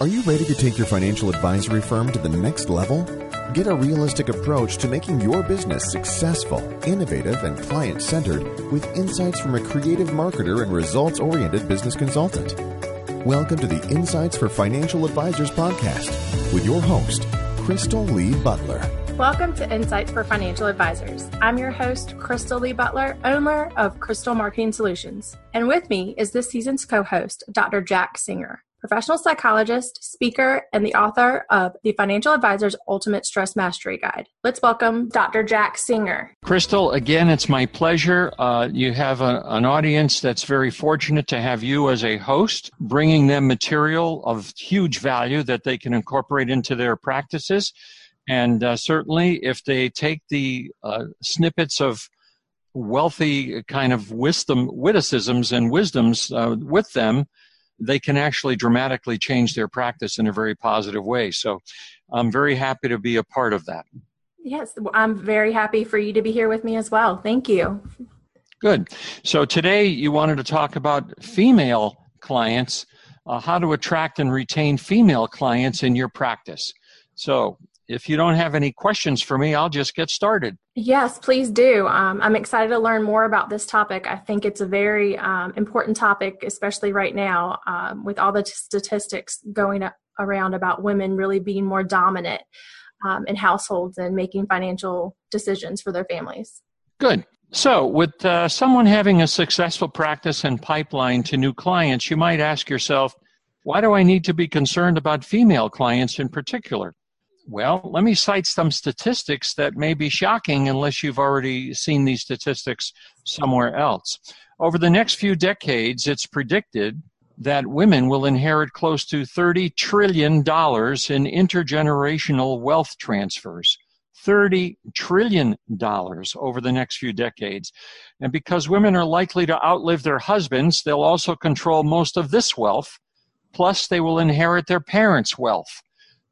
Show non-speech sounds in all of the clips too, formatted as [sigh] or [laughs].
Are you ready to take your financial advisory firm to the next level? Get a realistic approach to making your business successful, innovative, and client centered with insights from a creative marketer and results oriented business consultant. Welcome to the Insights for Financial Advisors podcast with your host, Crystal Lee Butler. Welcome to Insights for Financial Advisors. I'm your host, Crystal Lee Butler, owner of Crystal Marketing Solutions. And with me is this season's co host, Dr. Jack Singer professional psychologist, speaker, and the author of the Financial Advisor's Ultimate Stress Mastery Guide. Let's welcome Dr. Jack Singer. Crystal, again, it's my pleasure. Uh, you have a, an audience that's very fortunate to have you as a host, bringing them material of huge value that they can incorporate into their practices. And uh, certainly, if they take the uh, snippets of wealthy kind of wisdom, witticisms and wisdoms uh, with them, they can actually dramatically change their practice in a very positive way. So I'm very happy to be a part of that. Yes, I'm very happy for you to be here with me as well. Thank you. Good. So today you wanted to talk about female clients, uh, how to attract and retain female clients in your practice. So if you don't have any questions for me, I'll just get started. Yes, please do. Um, I'm excited to learn more about this topic. I think it's a very um, important topic, especially right now um, with all the t- statistics going around about women really being more dominant um, in households and making financial decisions for their families. Good. So, with uh, someone having a successful practice and pipeline to new clients, you might ask yourself, why do I need to be concerned about female clients in particular? Well, let me cite some statistics that may be shocking unless you've already seen these statistics somewhere else. Over the next few decades, it's predicted that women will inherit close to $30 trillion in intergenerational wealth transfers. $30 trillion over the next few decades. And because women are likely to outlive their husbands, they'll also control most of this wealth. Plus, they will inherit their parents' wealth.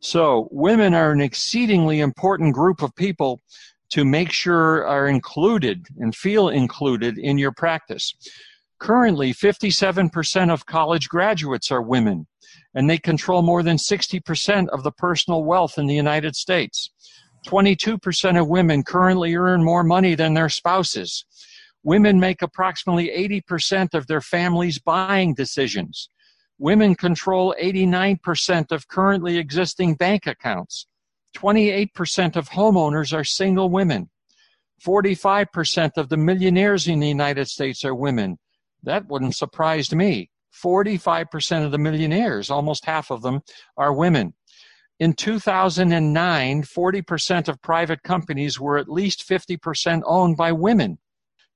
So, women are an exceedingly important group of people to make sure are included and feel included in your practice. Currently, 57% of college graduates are women, and they control more than 60% of the personal wealth in the United States. 22% of women currently earn more money than their spouses. Women make approximately 80% of their family's buying decisions. Women control 89% of currently existing bank accounts. 28% of homeowners are single women. 45% of the millionaires in the United States are women. That wouldn't surprise me. 45% of the millionaires, almost half of them, are women. In 2009, 40% of private companies were at least 50% owned by women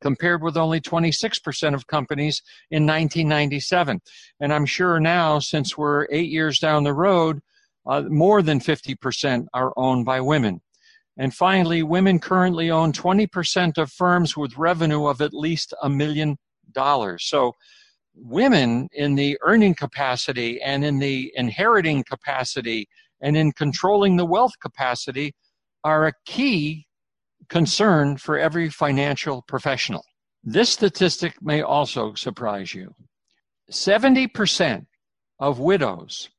compared with only 26% of companies in 1997. And I'm sure now, since we're eight years down the road, uh, more than 50% are owned by women. And finally, women currently own 20% of firms with revenue of at least a million dollars. So, women in the earning capacity and in the inheriting capacity and in controlling the wealth capacity are a key concern for every financial professional. This statistic may also surprise you. 70% of widows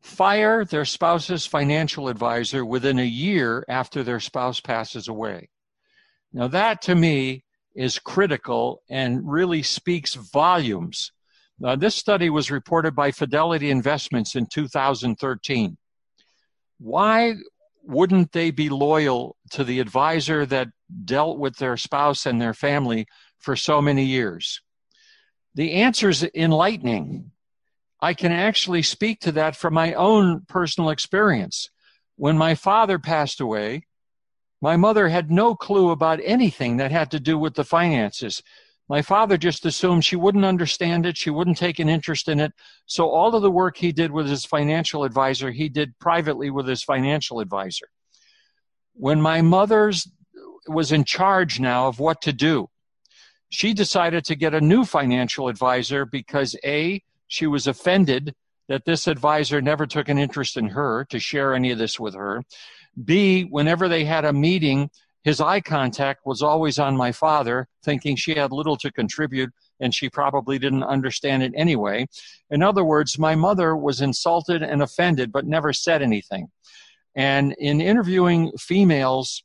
fire their spouse's financial advisor within a year after their spouse passes away. Now, that to me is critical and really speaks volumes. Now, this study was reported by Fidelity Investments in 2013. Why wouldn't they be loyal to the advisor that dealt with their spouse and their family for so many years? The answer is enlightening. I can actually speak to that from my own personal experience. When my father passed away, my mother had no clue about anything that had to do with the finances. My father just assumed she wouldn't understand it, she wouldn't take an interest in it. So all of the work he did with his financial advisor, he did privately with his financial advisor. When my mother's was in charge now of what to do, she decided to get a new financial advisor because A, she was offended that this advisor never took an interest in her to share any of this with her. B, whenever they had a meeting, his eye contact was always on my father, thinking she had little to contribute and she probably didn't understand it anyway. In other words, my mother was insulted and offended, but never said anything. And in interviewing females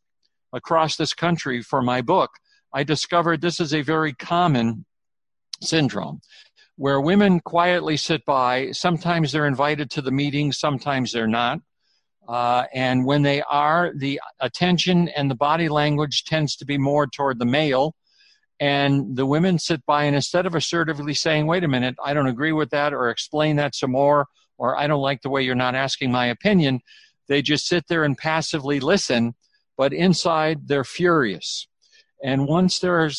across this country for my book, I discovered this is a very common syndrome where women quietly sit by. Sometimes they're invited to the meetings, sometimes they're not. Uh, and when they are, the attention and the body language tends to be more toward the male. And the women sit by, and instead of assertively saying, wait a minute, I don't agree with that, or explain that some more, or I don't like the way you're not asking my opinion, they just sit there and passively listen, but inside they're furious. And once their,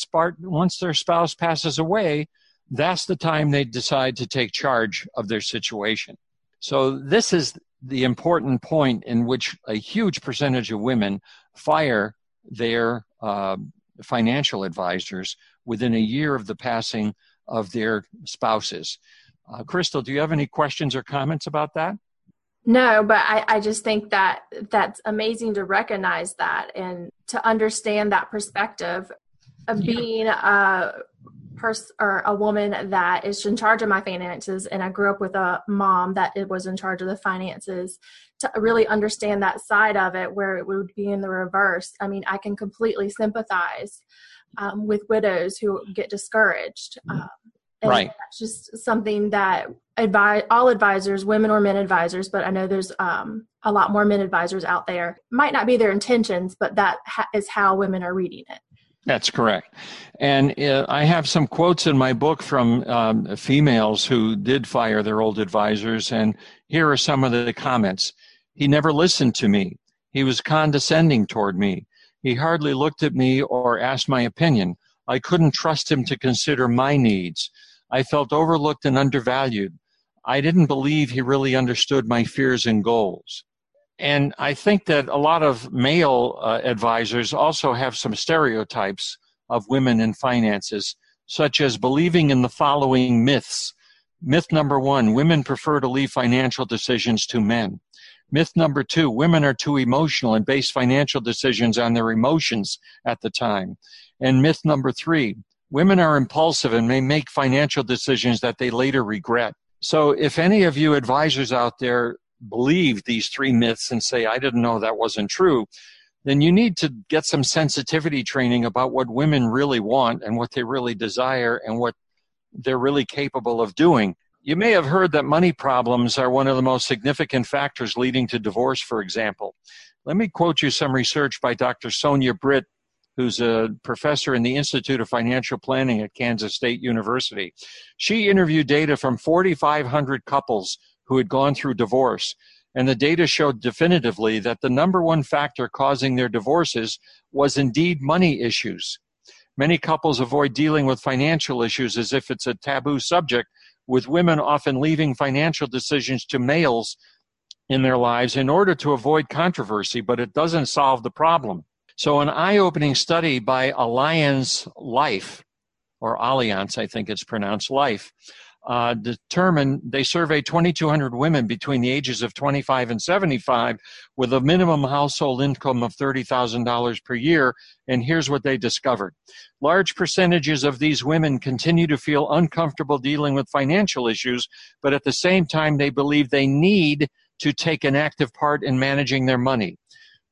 once their spouse passes away, that's the time they decide to take charge of their situation. So this is the important point in which a huge percentage of women fire their uh, financial advisors within a year of the passing of their spouses. Uh, Crystal, do you have any questions or comments about that? No, but I, I just think that that's amazing to recognize that and to understand that perspective of being a person or a woman that is in charge of my finances and I grew up with a mom that it was in charge of the finances to really understand that side of it where it would be in the reverse. I mean, I can completely sympathize um, with widows who get discouraged. Um, right. That's just something that advise all advisors, women or men advisors, but I know there's um, a lot more men advisors out there. Might not be their intentions, but that ha- is how women are reading it. That's correct. And uh, I have some quotes in my book from um, females who did fire their old advisors. And here are some of the comments. He never listened to me. He was condescending toward me. He hardly looked at me or asked my opinion. I couldn't trust him to consider my needs. I felt overlooked and undervalued. I didn't believe he really understood my fears and goals. And I think that a lot of male uh, advisors also have some stereotypes of women in finances, such as believing in the following myths. Myth number one women prefer to leave financial decisions to men. Myth number two women are too emotional and base financial decisions on their emotions at the time. And myth number three women are impulsive and may make financial decisions that they later regret. So, if any of you advisors out there believe these three myths and say, I didn't know that wasn't true, then you need to get some sensitivity training about what women really want and what they really desire and what they're really capable of doing. You may have heard that money problems are one of the most significant factors leading to divorce, for example. Let me quote you some research by Dr. Sonya Britt, who's a professor in the Institute of Financial Planning at Kansas State University. She interviewed data from 4,500 couples who had gone through divorce. And the data showed definitively that the number one factor causing their divorces was indeed money issues. Many couples avoid dealing with financial issues as if it's a taboo subject, with women often leaving financial decisions to males in their lives in order to avoid controversy, but it doesn't solve the problem. So, an eye opening study by Allianz Life, or Alliance, I think it's pronounced Life, uh, determined they surveyed 2,200 women between the ages of 25 and 75 with a minimum household income of $30,000 per year. And here's what they discovered large percentages of these women continue to feel uncomfortable dealing with financial issues, but at the same time, they believe they need to take an active part in managing their money.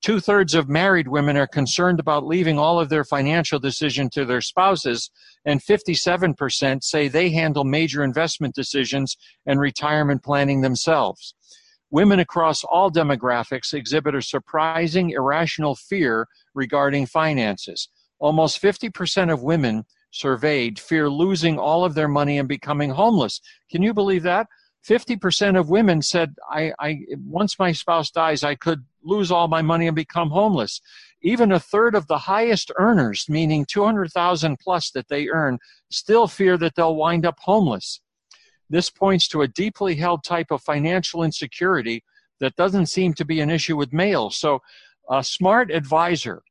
Two thirds of married women are concerned about leaving all of their financial decision to their spouses, and 57% say they handle major investment decisions and retirement planning themselves. Women across all demographics exhibit a surprising irrational fear regarding finances. Almost 50% of women surveyed fear losing all of their money and becoming homeless. Can you believe that? 50% of women said, I, I, once my spouse dies, I could lose all my money and become homeless. Even a third of the highest earners, meaning 200,000 plus that they earn, still fear that they'll wind up homeless. This points to a deeply held type of financial insecurity that doesn't seem to be an issue with males. So a smart advisor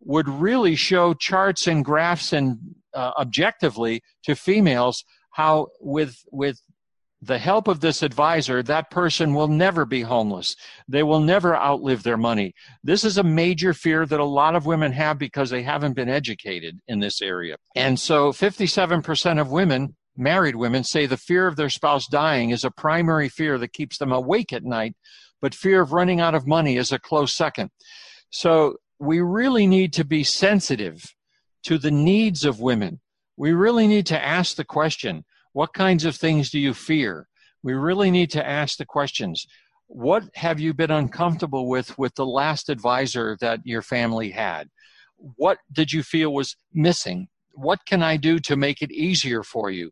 would really show charts and graphs and uh, objectively to females how with with the help of this advisor, that person will never be homeless. They will never outlive their money. This is a major fear that a lot of women have because they haven't been educated in this area. And so 57% of women, married women, say the fear of their spouse dying is a primary fear that keeps them awake at night, but fear of running out of money is a close second. So we really need to be sensitive to the needs of women. We really need to ask the question, what kinds of things do you fear? We really need to ask the questions. What have you been uncomfortable with with the last advisor that your family had? What did you feel was missing? What can I do to make it easier for you?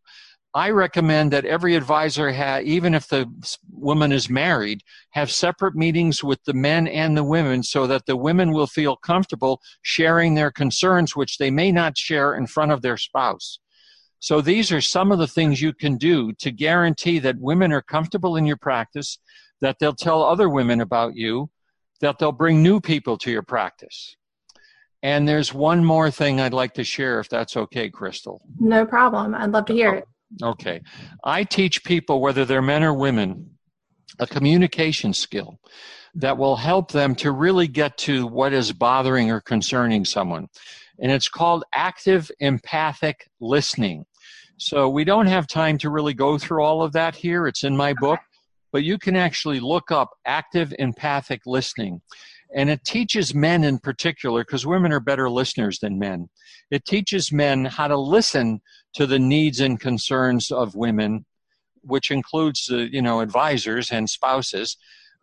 I recommend that every advisor, ha- even if the woman is married, have separate meetings with the men and the women so that the women will feel comfortable sharing their concerns, which they may not share in front of their spouse. So these are some of the things you can do to guarantee that women are comfortable in your practice, that they'll tell other women about you, that they'll bring new people to your practice. And there's one more thing I'd like to share, if that's okay, Crystal. No problem. I'd love to hear it. Oh, okay. I teach people, whether they're men or women, a communication skill that will help them to really get to what is bothering or concerning someone. And it's called active empathic listening. So we don't have time to really go through all of that here. It's in my book, but you can actually look up active empathic listening. And it teaches men in particular, because women are better listeners than men. It teaches men how to listen to the needs and concerns of women, which includes, uh, you know, advisors and spouses,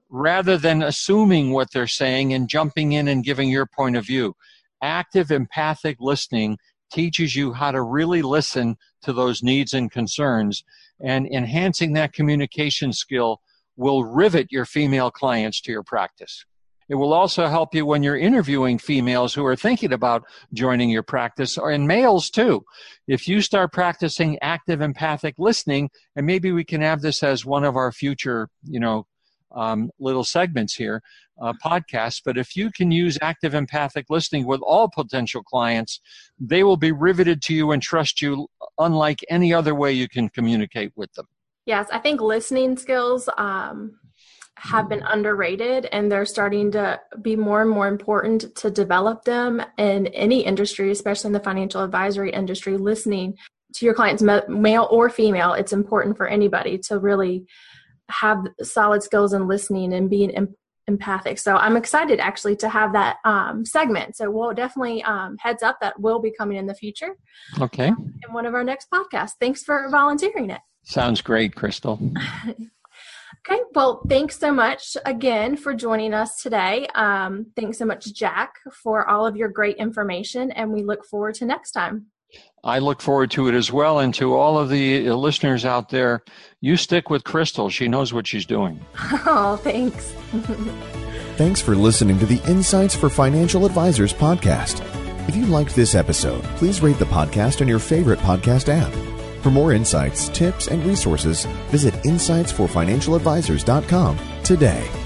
rather than assuming what they're saying and jumping in and giving your point of view. Active empathic listening teaches you how to really listen to those needs and concerns, and enhancing that communication skill will rivet your female clients to your practice. It will also help you when you're interviewing females who are thinking about joining your practice, or in males too. If you start practicing active empathic listening, and maybe we can have this as one of our future, you know, um, little segments here, uh, podcasts. But if you can use active empathic listening with all potential clients, they will be riveted to you and trust you, unlike any other way you can communicate with them. Yes, I think listening skills um, have been underrated and they're starting to be more and more important to develop them in any industry, especially in the financial advisory industry. Listening to your clients, male or female, it's important for anybody to really have solid skills in listening and being empathic. So I'm excited actually to have that um, segment. So we'll definitely um, heads up that will be coming in the future. Okay. in one of our next podcasts. Thanks for volunteering it. Sounds great, Crystal. [laughs] Okay, well, thanks so much again for joining us today. Um, thanks so much, Jack, for all of your great information, and we look forward to next time. I look forward to it as well. And to all of the uh, listeners out there, you stick with Crystal. She knows what she's doing. [laughs] Oh, thanks. [laughs] thanks for listening to the Insights for Financial Advisors podcast. If you liked this episode, please rate the podcast on your favorite podcast app. For more insights, tips, and resources, visit insightsforfinancialadvisors.com today.